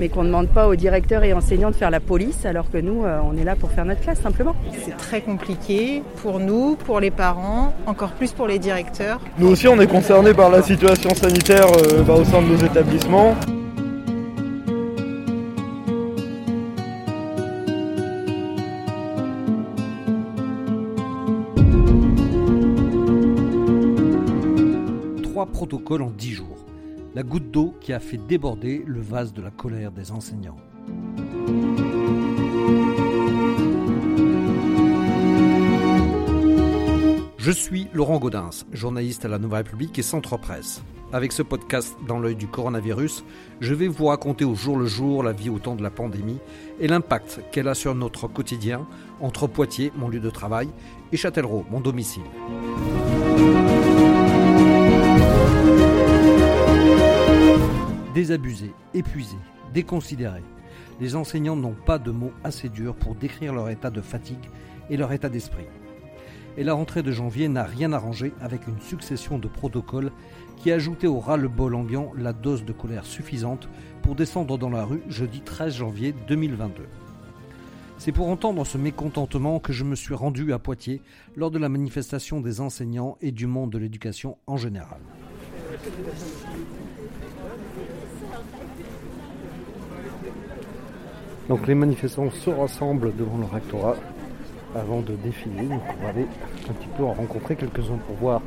mais qu'on ne demande pas aux directeurs et enseignants de faire la police, alors que nous, euh, on est là pour faire notre classe simplement. C'est très compliqué pour nous, pour les parents, encore plus pour les directeurs. Nous aussi, on est concernés par la situation sanitaire euh, bah, au sein de nos établissements. Trois protocoles en dix jours. La goutte d'eau a fait déborder le vase de la colère des enseignants. Je suis Laurent Gaudens, journaliste à la Nouvelle République et Centre Presse. Avec ce podcast dans l'œil du coronavirus, je vais vous raconter au jour le jour la vie au temps de la pandémie et l'impact qu'elle a sur notre quotidien entre Poitiers, mon lieu de travail, et Châtellerault, mon domicile. Désabusés, épuisés, déconsidérés, les enseignants n'ont pas de mots assez durs pour décrire leur état de fatigue et leur état d'esprit. Et la rentrée de janvier n'a rien arrangé avec une succession de protocoles qui ajoutaient au ras-le-bol ambiant la dose de colère suffisante pour descendre dans la rue jeudi 13 janvier 2022. C'est pour entendre ce mécontentement que je me suis rendu à Poitiers lors de la manifestation des enseignants et du monde de l'éducation en général. Donc les manifestants se rassemblent devant le rectorat avant de défiler. Donc on va aller un petit peu en rencontrer quelques-uns pour voir.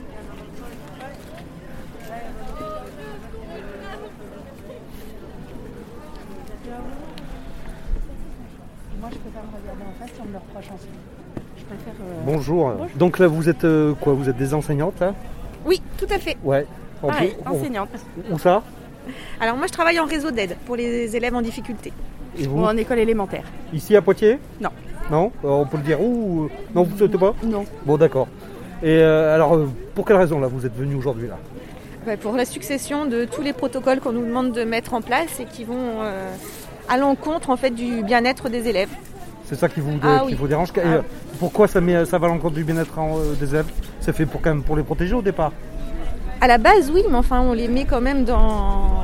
Moi, je préfère me regarder en face, on me le reproche ensuite. Je préfère. euh, Bonjour. Donc là vous êtes euh, quoi Vous êtes des enseignantes là? Oui, tout à fait. Ouais. On Pareil, peut- on- enseignante. Où ça? Alors moi je travaille en réseau d'aide pour les élèves en difficulté. Et vous en école élémentaire. Ici à Poitiers Non. Non Euh, On peut le dire où Non, vous ne souhaitez pas Non. Bon d'accord. Et euh, alors euh, pour quelle raison là vous êtes venu aujourd'hui là Ouais, pour la succession de tous les protocoles qu'on nous demande de mettre en place et qui vont euh, à l'encontre en fait du bien-être des élèves. C'est ça qui vous, Ah qui oui. vous dérange Et, Ah. euh, Pourquoi ça, met, ça va à l'encontre du bien-être en, euh, des élèves? C'est fait pour, quand même, pour les protéger au départ? À la base oui, mais enfin on les met quand même dans,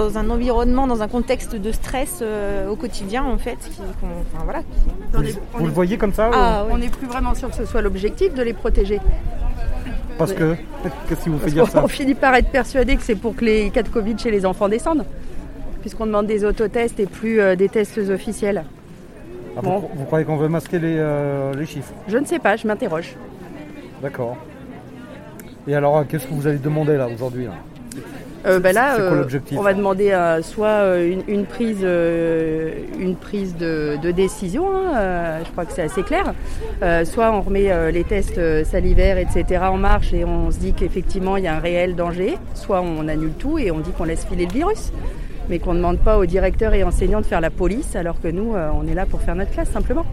dans un environnement, dans un contexte de stress euh, au quotidien en fait. Qui, qu'on- enfin, voilà, qui- On Vous, est- on le voyez comme ça Ah, ou- On n'est plus vraiment sûr que ce soit l'objectif de les protéger. Parce que Qu'est-ce qui vous fait dire ça finit par être persuadé que c'est pour que les cas de Covid chez les enfants descendent. Puisqu'on demande des autotests et plus euh, des tests officiels. Ah, bon. vous, vous croyez qu'on veut masquer les, euh, les chiffres? Je ne sais pas, je m'interroge. D'accord. Et alors, qu'est-ce que vous allez demander là aujourd'hui Euh, bah là, euh, on va demander euh, soit euh, une, une prise, une prise de, de décision, hein, je crois que c'est assez clair, soit on remet les tests salivaires, etc. en marche et on se dit qu'effectivement il y a un réel danger, soit on annule tout et on dit qu'on laisse filer le virus, mais qu'on ne demande pas aux directeurs et enseignants de faire la police, alors que nous, on est là pour faire notre classe simplement.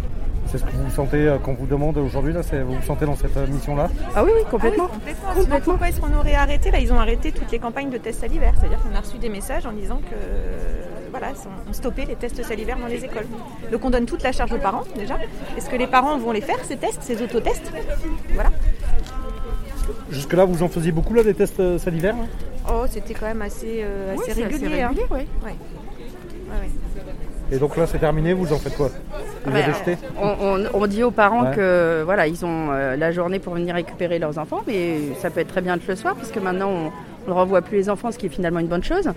C'est ce que vous sentez euh, qu'on vous demande aujourd'hui là Vous vous sentez dans cette euh, mission-là? Ah oui, oui, complètement. Ah oui, complètement. Sinon, pourquoi est-ce qu'on aurait arrêté Là, ils ont arrêté toutes les campagnes de tests salivaires. C'est-à-dire qu'on a reçu des messages en disant que euh, voilà, on stoppait les tests salivaires dans les écoles. Donc on donne toute la charge aux parents déjà. Est-ce que les parents vont les faire ces tests, ces autotests? Voilà. Jusque-là, vous en faisiez beaucoup là des tests salivaires Oh, c'était quand même assez, euh, Oui, assez c'est régulier. hein. oui. Ouais, ouais, ouais. Et donc là, c'est terminé, vous en faites quoi? Vous avez on, on- on dit aux parents Ouais. que voilà, ils ont euh, la journée pour venir récupérer leurs enfants, mais ça peut être très bien le soir, puisque maintenant on on ne renvoie plus les enfants, ce qui est finalement une bonne chose.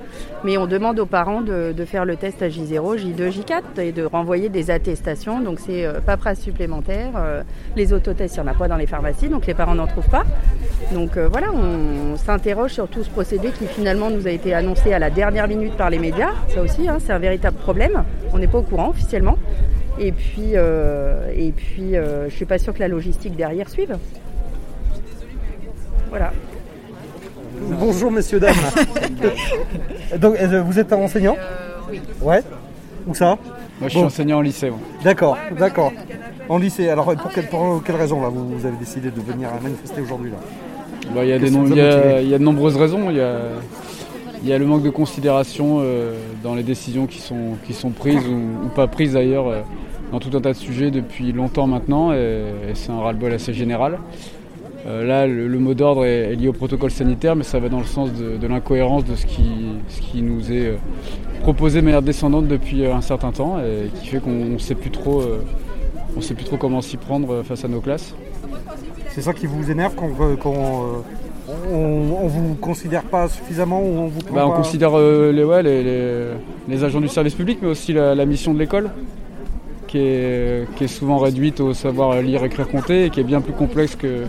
Mais on demande aux parents de, faire le test à J0, J2, J4 et de renvoyer des attestations. Donc c'est euh, paperasse supplémentaire. euh, les autotests, il n'y en a pas dans les pharmacies, donc les parents n'en trouvent pas. Donc euh, voilà, on, s'interroge sur tout ce procédé qui finalement nous a été annoncé à la dernière minute par les médias. Ça aussi, hein, c'est un véritable problème. On n'est pas au courant officiellement. Et puis, euh, je suis pas sûre que la logistique derrière suive. Voilà. Bonjour messieurs, dames. Donc euh, vous êtes un enseignant Oui. Ouais. Où ça Moi, je suis Bon. enseignant en lycée. moi. D'accord, d'accord. En lycée. Alors pour quelle, pour quelle raison là vous, vous avez décidé de venir manifester aujourd'hui là Bah, Il y, a des Qu'est-ce qui nom- vous a il y a- motivé il y a de nombreuses raisons. Il y a, il y a le manque de considération euh, dans les décisions qui sont, qui sont prises ou, ou pas prises d'ailleurs euh, dans tout un tas de sujets depuis longtemps maintenant. Et, et c'est un ras-le-bol assez général. Euh, là, le, le mot d'ordre est, est lié au protocole sanitaire, mais ça va dans le sens de, de l'incohérence de ce qui, ce qui nous est euh, proposé de manière descendante depuis euh, un certain temps et qui fait qu'on ne sait plus trop, on sait plus trop comment s'y prendre face à nos classes. C'est ça qui vous énerve quand, quand, on, on vous considère pas suffisamment ou on vous Bah, on pas- considère euh, les, ouais, les, les- les agents du service public, mais aussi la, la mission de l'école, qui est, qui est souvent réduite au savoir lire, écrire, compter, et qui est bien plus complexe que,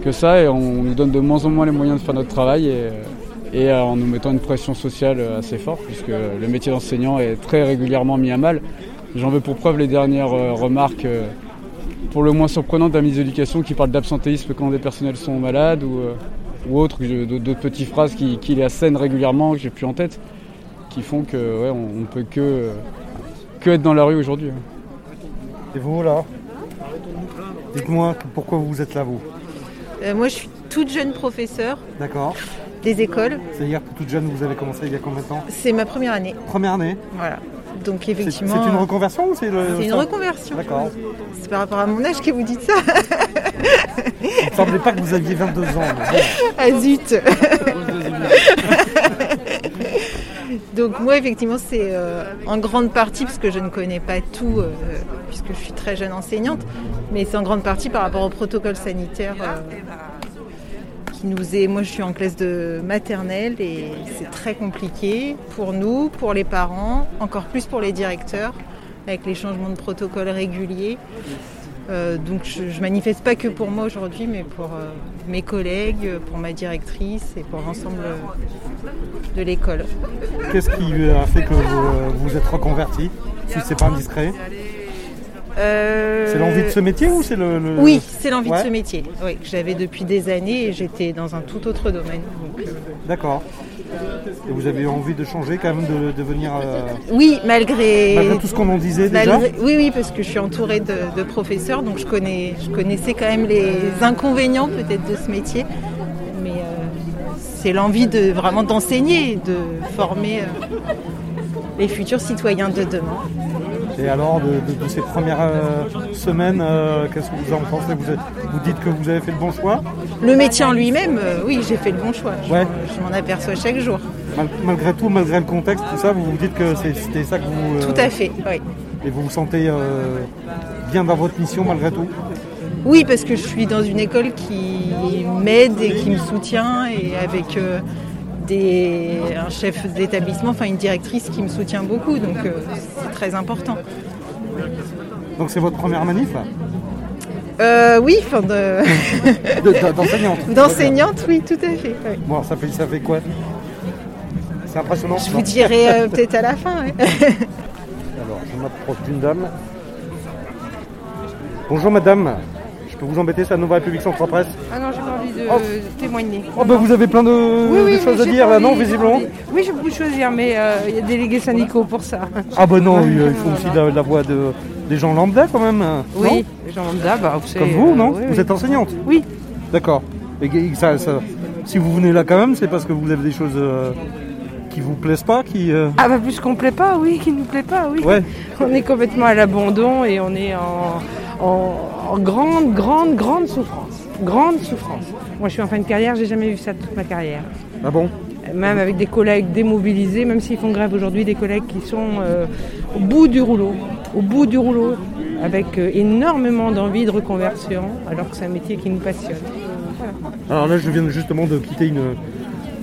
que ça, et on nous donne de moins en moins les moyens de faire notre travail, et, euh, en nous mettant une pression sociale assez forte, puisque le métier d'enseignant est très régulièrement mis à mal. J'en veux pour preuve les dernières euh, remarques. euh, pour le moins surprenantes d'un ministre de qui parle d'absentéisme quand des personnels sont malades ou, euh, autres, d'autres petites phrases qui, qui les assènent régulièrement, que j'ai plus en tête, qui font que ouais, on, on peut que, euh, que être dans la rue aujourd'hui. Et vous là? Dites-moi pourquoi vous êtes là vous? Euh, moi, je suis toute jeune professeure D'accord. des écoles. C'est-à-dire que toute jeune vous avez commencé il y a combien de temps C'est ma première année. Première année Voilà. Donc C'est c'est effectivement, une reconversion ou c'est le. c'est une reconversion. D'accord. C'est par rapport à mon âge que vous dites ça. Il ne semblait pas que vous aviez 22 ans. mais. Ah zut Donc moi effectivement c'est euh, en grande partie, parce que je ne connais pas tout, euh, puisque je suis très jeune enseignante, mais c'est en grande partie par rapport au protocole sanitaire euh, qui nous est... Moi je suis en classe de maternelle et c'est très compliqué pour nous, pour les parents, encore plus pour les directeurs, avec les changements de protocole réguliers. Euh, donc je, je manifeste pas que pour moi aujourd'hui, mais pour euh, mes collègues, pour ma directrice et pour l'ensemble de l'école. Qu'est-ce qui a fait que vous euh, vous êtes reconverti Si c'est pas indiscret? C'est l'envie de ce métier ou c'est le, le- Oui, c'est l'envie Ouais. de ce métier, oui, que j'avais depuis des années et j'étais dans un tout autre domaine. euh, D'accord. Et vous avez envie de changer quand même, de devenir. euh, Oui, malgré, malgré tout ce qu'on en disait déjà malgré- oui, oui, parce que je suis entourée de, de professeurs, donc je connais, je connaissais quand même les inconvénients peut-être de ce métier, mais euh, c'est l'envie de vraiment d'enseigner, de former euh, les futurs citoyens de demain. Et alors, de, de- de ces premières euh, semaines, euh, qu'est-ce que vous en pensez? Vous, êtes- vous dites que vous avez fait le bon choix? Le métier en lui-même, euh, oui, j'ai fait le bon choix. Je, Ouais. je m'en aperçois chaque jour. Mal- Malgré tout, malgré le contexte, tout ça, vous vous dites que c'était ça que vous. Tout à fait, oui. Et vous vous sentez bien dans votre mission malgré tout? Oui, parce que je suis dans une école qui m'aide et qui me soutient et avec des, un chef d'établissement, enfin une directrice qui me soutient beaucoup, donc euh, c'est très important. Donc c'est votre première manif là? Euh, oui, enfin de- De- de- D'enseignante d'enseignante, oui, tout à fait. ouais. Bon, ça fait, ça fait quoi? C'est impressionnant Je vous dirai euh, peut-être à la fin. ouais. Alors, je m'approche d'une dame. Bonjour madame, je peux vous embêter, c'est la Nouvelle République Centre Presse? Ah non, j'ai pas envie de Oh. témoigner. Oh bah vous avez plein de, Oui, de oui, choses à j'ai dire là, non, j'ai pas visiblement envie. Oui, je peux choisir, mais euh, il y a des délégués syndicaux pour ça. Ah bah non, il faut aussi la, la voix de, des gens lambda quand même. Oui, les gens lambda, bah, vous savez, Comme vous, euh, non oui, Vous oui. êtes enseignante Oui. D'accord. Et que- ça, ça- si vous venez là quand même, c'est parce que vous avez des choses euh, qui vous plaisent pas, qui... euh, Ah bah plus qu'on plaît pas, oui, qui nous plaît pas, oui. Ouais. On est complètement à l'abandon et on est en, en- en grande, grande, grande souffrance. Grande souffrance. Moi je suis en fin de carrière, j'ai jamais vu ça de toute ma carrière. Ah bon? Même avec des collègues démobilisés, même s'ils font grève aujourd'hui, des collègues qui sont euh, au bout du rouleau, au bout du rouleau, avec euh, énormément d'envie de reconversion, alors que c'est un métier qui nous passionne. Voilà. Alors là, je viens justement de quitter une,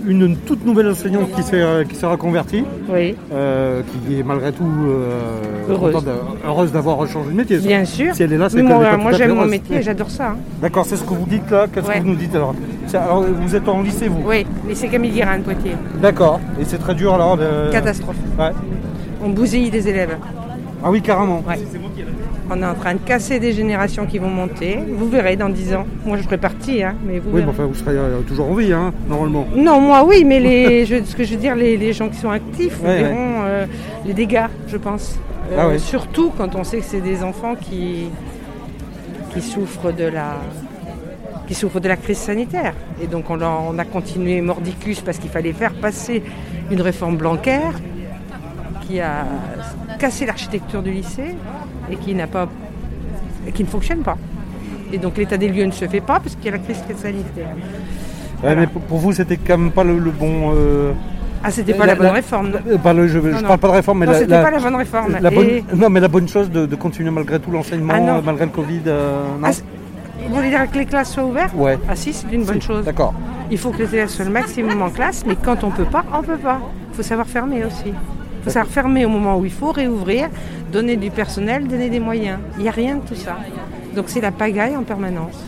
une toute nouvelle enseignante qui s'est euh, qui reconvertie, Oui, euh, qui est malgré tout euh, Heureuse. d'avoir changé de métier. bien sûr. Si elle est là, c'est moi, moi, j'aime mon métier, j'adore ça. hein. D'accord, c'est ce que vous dites là. Qu'est-ce Ouais. que vous nous dites alors vous êtes en lycée, vous? Oui, lycée Camille Guérin Poitiers. D'accord. Et c'est très dur alors de... Catastrophe. Ouais. On bousille des élèves. Ah oui, carrément. Ouais. On est en train de casser des générations qui vont monter. Vous verrez dans 10 ans. Moi, je ferai partie, hein, mais vous Oui, verrez. mais enfin, vous serez euh, toujours en vie, hein, normalement. Non, moi oui, mais les, je- ce que je veux dire, les, les gens qui sont actifs Ouais, verront euh, les dégâts, je pense. Euh, Ah ouais. Surtout quand on sait que c'est des enfants qui, qui souffrent de la qui souffrent de la crise sanitaire. Et donc on, on a continué mordicus parce qu'il fallait faire passer une réforme bancaire qui a cassé l'architecture du lycée et qui n'a pas et qui ne fonctionne pas. Et donc l'état des lieux ne se fait pas parce qu'il y a la crise sanitaire. Ouais, mais pour vous, c'était quand même pas le, bon. Euh, ah, c'était pas la, bonne réforme. Euh, je ne parle pas de réforme, mais non, c'était pas la bonne réforme. Non, mais la bonne chose de, continuer malgré tout l'enseignement, ah, malgré le Covid. Euh, non. Ah, vous voulez dire que les classes soient ouvertes Ouais. Ah si, c'est une bonne chose. D'accord. Il faut que les élèves soient le maximum en classe, mais quand on peut pas, on peut pas. Il faut savoir fermer aussi. Il faut savoir fermer au moment où il faut réouvrir, donner du personnel, donner des moyens. Il n'y a rien de tout ça. Donc c'est la pagaille en permanence.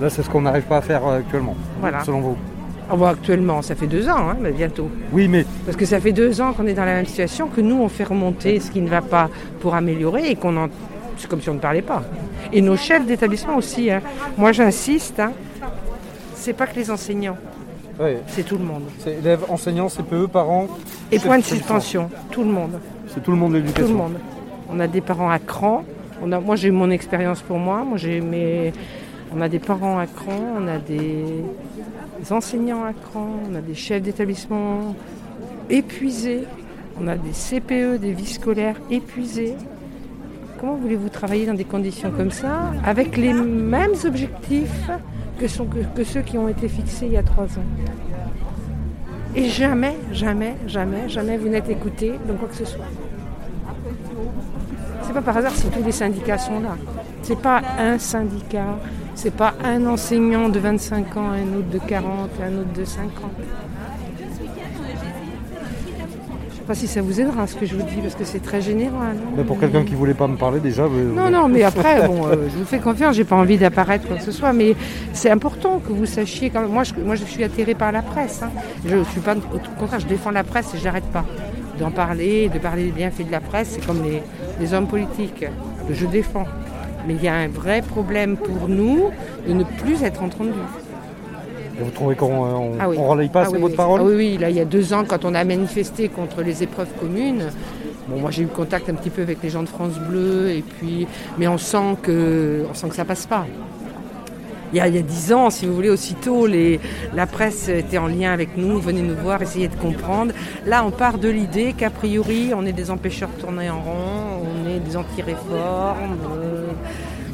Là, c'est ce qu'on n'arrive pas à faire euh, actuellement, voilà. selon vous. Ah bon, actuellement, ça fait deux ans, hein, mais bientôt. Oui, mais. Parce que ça fait deux ans qu'on est dans la même situation, que nous, on fait remonter ce qui ne va pas pour améliorer et qu'on en. C'est comme si on ne parlait pas. Et nos chefs d'établissement aussi. Hein. Moi, j'insiste, hein, c'est pas que les enseignants. C'est tout le monde. C'est élèves, enseignants, CPE, parents. Et point de suspension, tout le monde. C'est tout le monde l'éducation. Tout le monde. On a des parents à cran. On a, moi, j'ai eu mon expérience pour moi. Moi, j'ai mes on a des parents à cran, on a des, enseignants à cran, on a des chefs d'établissement épuisés, on a des CPE, des vies scolaires épuisés. Comment voulez-vous travailler dans des conditions comme ça, avec les mêmes objectifs que, que ceux qui ont été fixés il y a trois ans? Et jamais, jamais, jamais, jamais vous n'êtes écouté dans quoi que ce soit. C'est pas par hasard si tous les syndicats sont là. C'est pas un syndicat, c'est pas un enseignant de 25 ans, un autre de 40, un autre de 50. Je sais pas si ça vous aidera ce que je vous dis parce que c'est très général. Hein. Mais pour quelqu'un qui voulait pas me parler déjà. Non, non, mais après, bon, euh, je vous fais confiance, j'ai pas envie d'apparaître quoi que ce soit, mais c'est important que vous sachiez quand Moi, je, moi, je suis atterrée par la presse. Hein. Je suis pas, au contraire, je défends la presse et je n'arrête pas d'en parler, de parler des bienfaits de la presse. C'est comme les, les hommes politiques que je défends. Mais il y a un vrai problème pour nous de ne plus être entendus. Vous trouvez qu'on ne ah relaye pas ah ces mots de parole ah oui, oui, là il y a deux ans quand on a manifesté contre les épreuves communes, bon moi j'ai eu contact un petit peu avec les gens de France Bleu et puis mais on sent que on sent que ça passe pas. Il y, a, dix ans, si vous voulez, aussitôt, les, la presse était en lien avec nous, venait nous voir, essayer de comprendre. Là, on part de l'idée qu'a priori, on est des empêcheurs de tourner en rond, on est des anti-réformes. Euh,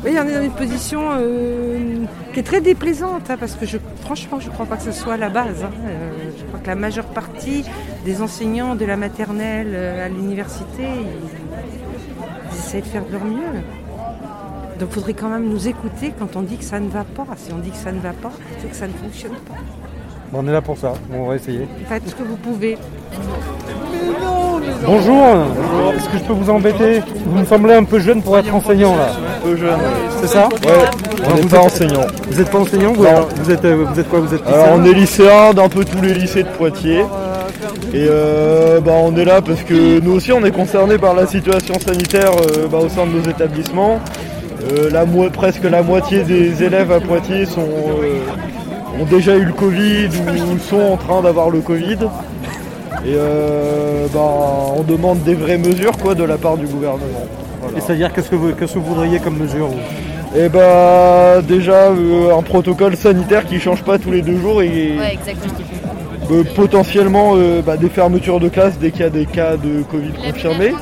oui, on est dans une position euh, qui est très déplaisante, hein, parce que je, franchement, je ne crois pas que ce soit la base. Hein. Euh, je crois que la majeure partie des enseignants de la maternelle euh, à l'université, ils, essaient de faire de leur mieux. Donc il faudrait quand même nous écouter quand on dit que ça ne va pas. Si on dit que ça ne va pas, c'est que ça ne fonctionne pas. on est là pour ça, on va essayer. Faites ce que vous pouvez. Bonjour. Est-ce que je peux vous embêter Vous me semblez un peu jeune pour être enseignant là. Un peu jeune. C'est ça Ouais. On n'est pas enseignant. Vous n'êtes pas enseignant vous, êtes, euh, vous êtes quoi Vous êtes Alors on est lycéen d'un peu tous les lycées de Poitiers. Et euh, bah, on est là parce que nous aussi on est concernés par la situation sanitaire euh, bah, au sein de nos établissements. la presque la moitié des élèves à Poitiers sont, ont déjà eu le Covid ou sont en train d'avoir le Covid. Et euh, ben, on demande des vraies mesures quoi, de la part du gouvernement. Et c'est-à-dire qu'est-ce que vous, voudriez comme mesure Et eh bah déjà euh, un protocole sanitaire qui ne change pas tous les deux jours et euh, potentiellement bah, des fermetures de classe dès qu'il y a des cas de Covid confirmés.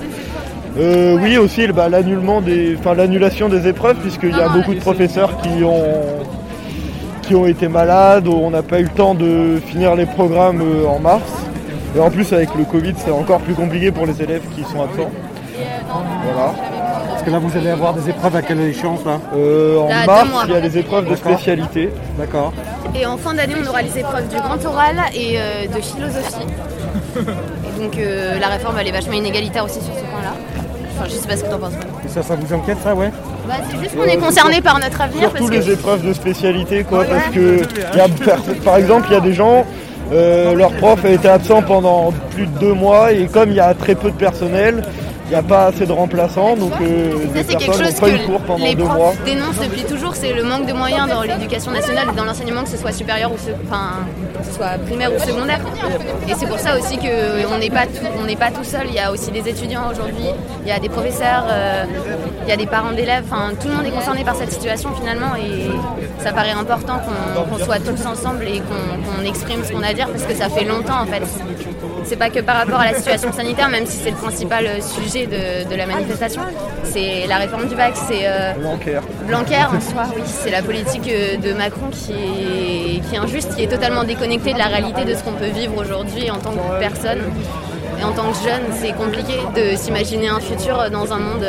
oui aussi bah, l'annulement des, l'annulation des épreuves puisqu'il y a beaucoup de professeurs qui ont qui ont été malades, on n'a pas eu le temps de finir les programmes en mars. Et en plus avec le Covid c'est encore plus compliqué pour les élèves qui sont absents. Voilà. Parce que là vous allez avoir des épreuves à quelle échéance là euh, En mars il y a les épreuves de spécialité. D'accord. Et en fin d'année on aura les épreuves du grand oral et euh, de philosophie. et donc euh, la réforme elle est vachement inégalitaire aussi sur ce point là. Enfin je sais pas ce que t'en penses. Et ça ça vous inquiète ça ouais bah, c'est juste qu'on est concerné par notre avenir. Surtout les épreuves de spécialité quoi parce que par exemple il y a des gens euh, leur prof a été absent pendant plus de deux mois et comme il y a très peu de personnel, il n'y a pas assez de remplaçants, donc euh, des personnes n'ont pas eu cours pendant deux mois. dénoncent depuis toujours, c'est le manque de moyens dans l'éducation nationale et dans l'enseignement, que ce soit supérieur ou enfin, que ce soit primaire ou secondaire. Et c'est pour ça aussi qu'on n'est pas, tout, pas tout seul, il y a aussi des étudiants aujourd'hui, il y a des professeurs, euh, il y a des parents d'élèves, enfin, tout le monde est concerné par cette situation finalement et ça paraît important qu'on soit tous ensemble et qu'on exprime ce qu'on a à dire parce que ça fait longtemps en fait. C'est pas que par rapport à la situation sanitaire, même si c'est le principal sujet de, la manifestation. C'est la réforme du bac, c'est Blanquer. Blanquer en soi, oui. C'est la politique de Macron qui est, qui est injuste, qui est totalement déconnectée de la réalité de ce qu'on peut vivre aujourd'hui en tant que personne. Et en tant que jeune, c'est compliqué de s'imaginer un futur dans un monde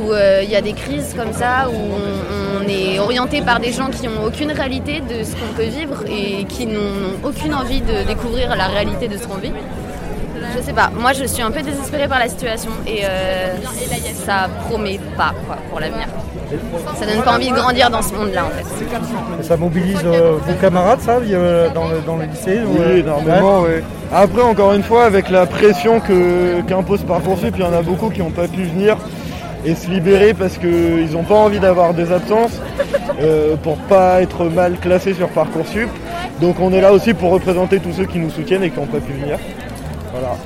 où euh, il y a des crises comme ça, où on, est orienté par des gens qui n'ont aucune réalité de ce qu'on peut vivre et qui n'ont aucune envie de découvrir la réalité de ce qu'on vit. Je sais pas, moi je suis un peu désespérée par la situation et euh, ça promet pas pour l'avenir. Ça donne pas envie de grandir dans ce monde-là en fait. ça mobilise euh, vos camarades ça dans le, dans le lycée Oui, énormément, oui. Après, encore une fois, avec la pression qu'impose Parcoursup, il y en a beaucoup qui n'ont pas pu venir et se libérer parce qu'ils n'ont pas envie d'avoir des absences euh, pour pas être mal classés sur Parcoursup. Donc on est là aussi pour représenter tous ceux qui nous soutiennent et qui n'ont pas pu venir. Voilà.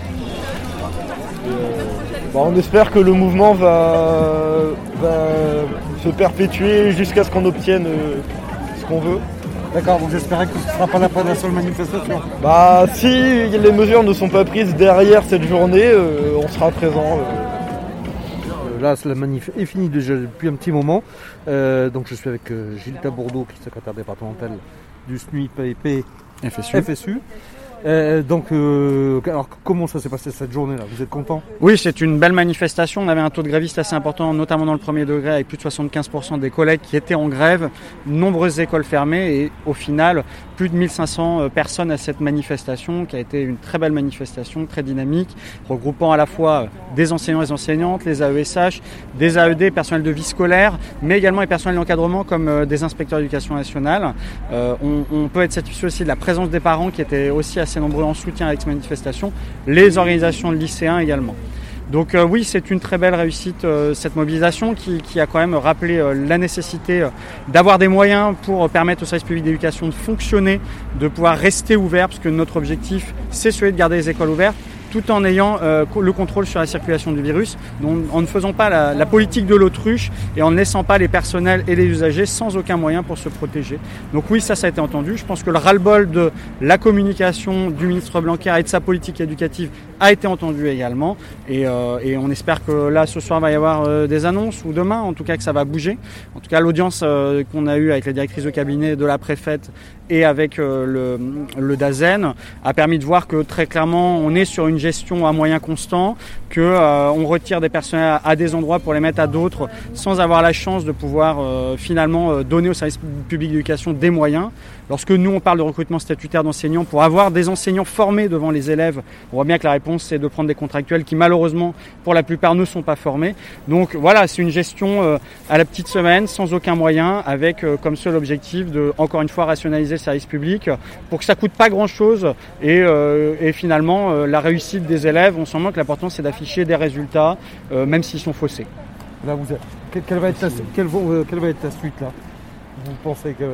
Euh, bah, on espère que le mouvement va, se perpétuer jusqu'à ce qu'on obtienne euh, ce qu'on veut. D'accord, vous espérez que ce ne sera pas la, seule manifestation Bah si les mesures ne sont pas prises derrière cette journée, on sera présent là, la manif est finie déjà depuis un petit moment. Euh, donc je suis avec euh, Gilles Tabourdeau, qui est secrétaire départemental du SNUIP FSU. FSU. Euh, donc, euh, comment ça s'est passé cette journée-là? Vous êtes content? Oui, c'est une belle manifestation. On avait un taux de grévistes assez important, notamment dans le premier degré, avec plus de 75% des collègues qui étaient en grève, nombreuses écoles fermées et au final, plus de 1500 euh, personnes à cette manifestation, qui a été une très belle manifestation, très dynamique, regroupant à la fois des enseignants et enseignantes, les AESH, des AED, personnels de vie scolaire, mais également les personnels d'encadrement comme des inspecteurs d'éducation nationale. on, on, peut être satisfait aussi de la présence des parents qui étaient aussi assez nombreux en soutien avec cette manifestation, les organisations de lycéens également. Donc euh, oui, c'est une très belle réussite euh, cette mobilisation qui, a quand même rappelé euh, la nécessité d'avoir des moyens pour permettre au service public d'éducation de fonctionner, de pouvoir rester ouvert, parce que notre objectif c'est celui de garder les écoles ouvertes tout en ayant euh, le contrôle sur la circulation du virus, en ne faisant pas la, politique de l'autruche et en ne laissant pas les personnels et les usagers sans aucun moyen pour se protéger. Donc oui, ça, ça a été entendu. Je pense que le ras-le-bol de la communication du ministre Blanquer et de sa politique éducative a été entendu également. Et, euh, on espère que là, ce soir, va y avoir euh, des annonces, ou demain, en tout cas, que ça va bouger. En tout cas, l'audience qu'on a eue avec la directrice de cabinet de la préfète et avec le, le DAZEN a permis de voir que très clairement, on est sur une gestion à moyens constants, qu'on euh, retire des personnels à, des endroits pour les mettre à d'autres sans avoir la chance de pouvoir euh, finalement euh, donner au service public d'éducation des moyens. Lorsque nous, on parle de recrutement statutaire d'enseignants pour avoir des enseignants formés devant les élèves, on voit bien que la réponse, c'est de prendre des contractuels qui, malheureusement, pour la plupart, ne sont pas formés. Donc voilà, c'est une gestion à la petite semaine, sans aucun moyen, avec comme seul objectif de, encore une fois, rationaliser le service public pour que ça coûte pas grand-chose et, et, finalement, la réussite des élèves, on sent moins que l'important, c'est d'afficher des résultats, même s'ils sont faussés. Là, vous quelle, va être quelle va être ta suite là? Vous pensez que...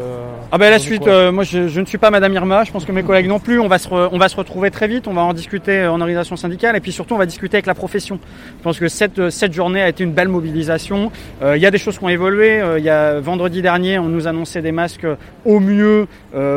Ah ben la suite, euh, moi je, ne suis pas Madame Irma, je pense que mes collègues non plus, on va, se on va se retrouver très vite, on va en discuter euh, en organisation syndicale et puis surtout on va discuter avec la profession. Je pense que cette, euh, cette journée a été une belle mobilisation, il y a des choses qui ont évolué, il y a vendredi dernier on nous annonçait des masques au mieux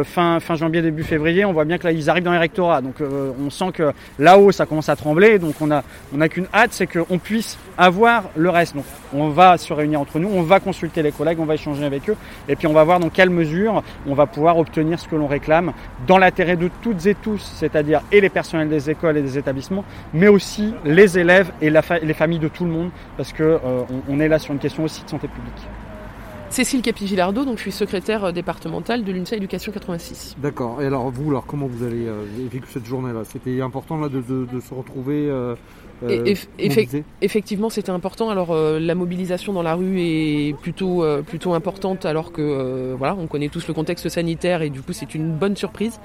fin, fin janvier, début février, on voit bien que là ils arrivent dans les rectorats, donc on sent que là-haut ça commence à trembler, donc on a, on a qu'une hâte, c'est qu'on puisse avoir le reste. Donc on va se réunir entre nous, on va consulter les collègues, on va échanger avec eux. Et puis on va voir dans quelle mesure on va pouvoir obtenir ce que l'on réclame dans l'intérêt de toutes et tous, c'est-à-dire et les personnels des écoles et des établissements, mais aussi les élèves et les familles de tout le monde, parce qu'on euh, est là sur une question aussi de santé publique. Cécile Capigilardo, donc je suis secrétaire euh, départementale de l'UNSA Éducation 86. D'accord. Et alors vous, alors comment vous avez euh, vécu cette journée-là? C'était important là de, se retrouver euh, effectivement, c'était important. Alors, euh, la mobilisation dans la rue est plutôt, euh, plutôt importante, alors que voilà, on connaît tous le contexte sanitaire et du coup, c'est une bonne surprise.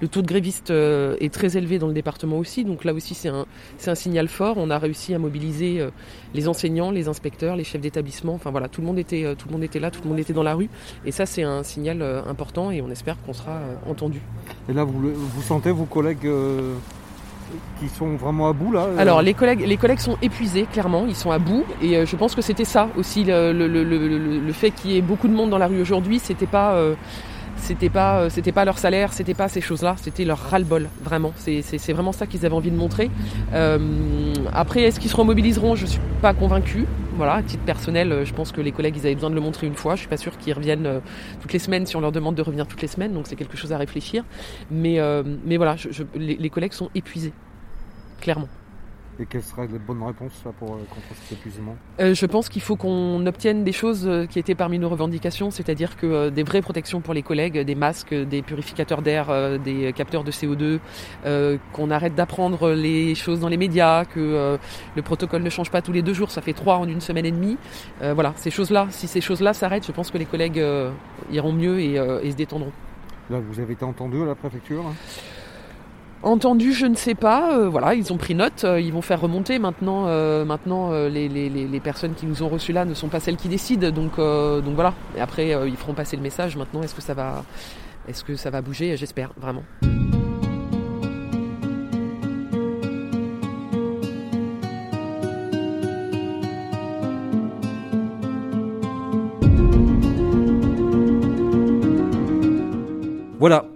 Le taux de grévistes est très élevé dans le département aussi, donc là aussi, c'est un, c'est un signal fort. On a réussi à mobiliser les enseignants, les inspecteurs, les chefs d'établissement. Enfin voilà, tout le monde était, tout le monde était là, tout le monde était dans la rue, et ça, c'est un signal important et on espère qu'on sera entendu. Et là, vous, vous sentez vos collègues qui sont vraiment à bout là euh. Alors les collègues, les collègues sont épuisés clairement, ils sont à bout et euh, je pense que c'était ça aussi le, fait qu'il y ait beaucoup de monde dans la rue aujourd'hui, c'était pas euh, c'était pas, euh, c'était pas leur salaire, c'était pas ces choses-là, c'était leur ras-le-bol, vraiment. C'est, vraiment ça qu'ils avaient envie de montrer. Euh, après, est-ce qu'ils se remobiliseront? Je suis pas convaincue. Voilà, à titre personnel, euh, je pense que les collègues, ils avaient besoin de le montrer une fois. Je suis pas sûre qu'ils reviennent toutes les semaines si on leur demande de revenir toutes les semaines, donc c'est quelque chose à réfléchir. Mais, mais voilà, les collègues sont épuisés, clairement. Et quelles seraient les bonnes réponses pour euh, contre cet épuisement euh, Je pense qu'il faut qu'on obtienne des choses euh, qui étaient parmi nos revendications, c'est-à-dire que des vraies protections pour les collègues, des masques, des purificateurs d'air, des capteurs de CO2, qu'on arrête d'apprendre les choses dans les médias, que le protocole ne change pas tous les deux jours, ça fait trois en une semaine et demie. voilà, ces choses-là, si ces choses-là s'arrêtent, je pense que les collègues iront mieux et, et, se détendront. Là, vous avez été entendu à la préfecture hein? Entendu, je ne sais pas. Euh, voilà, ils ont pris note. Euh, ils vont faire remonter. Maintenant, euh, maintenant, les, les, personnes qui nous ont reçus là ne sont pas celles qui décident. Donc, donc voilà. Et après, ils feront passer le message. Maintenant, est-ce que ça va, est-ce que ça va bouger? J'espère vraiment.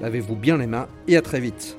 Lavez-vous bien les mains et à très vite.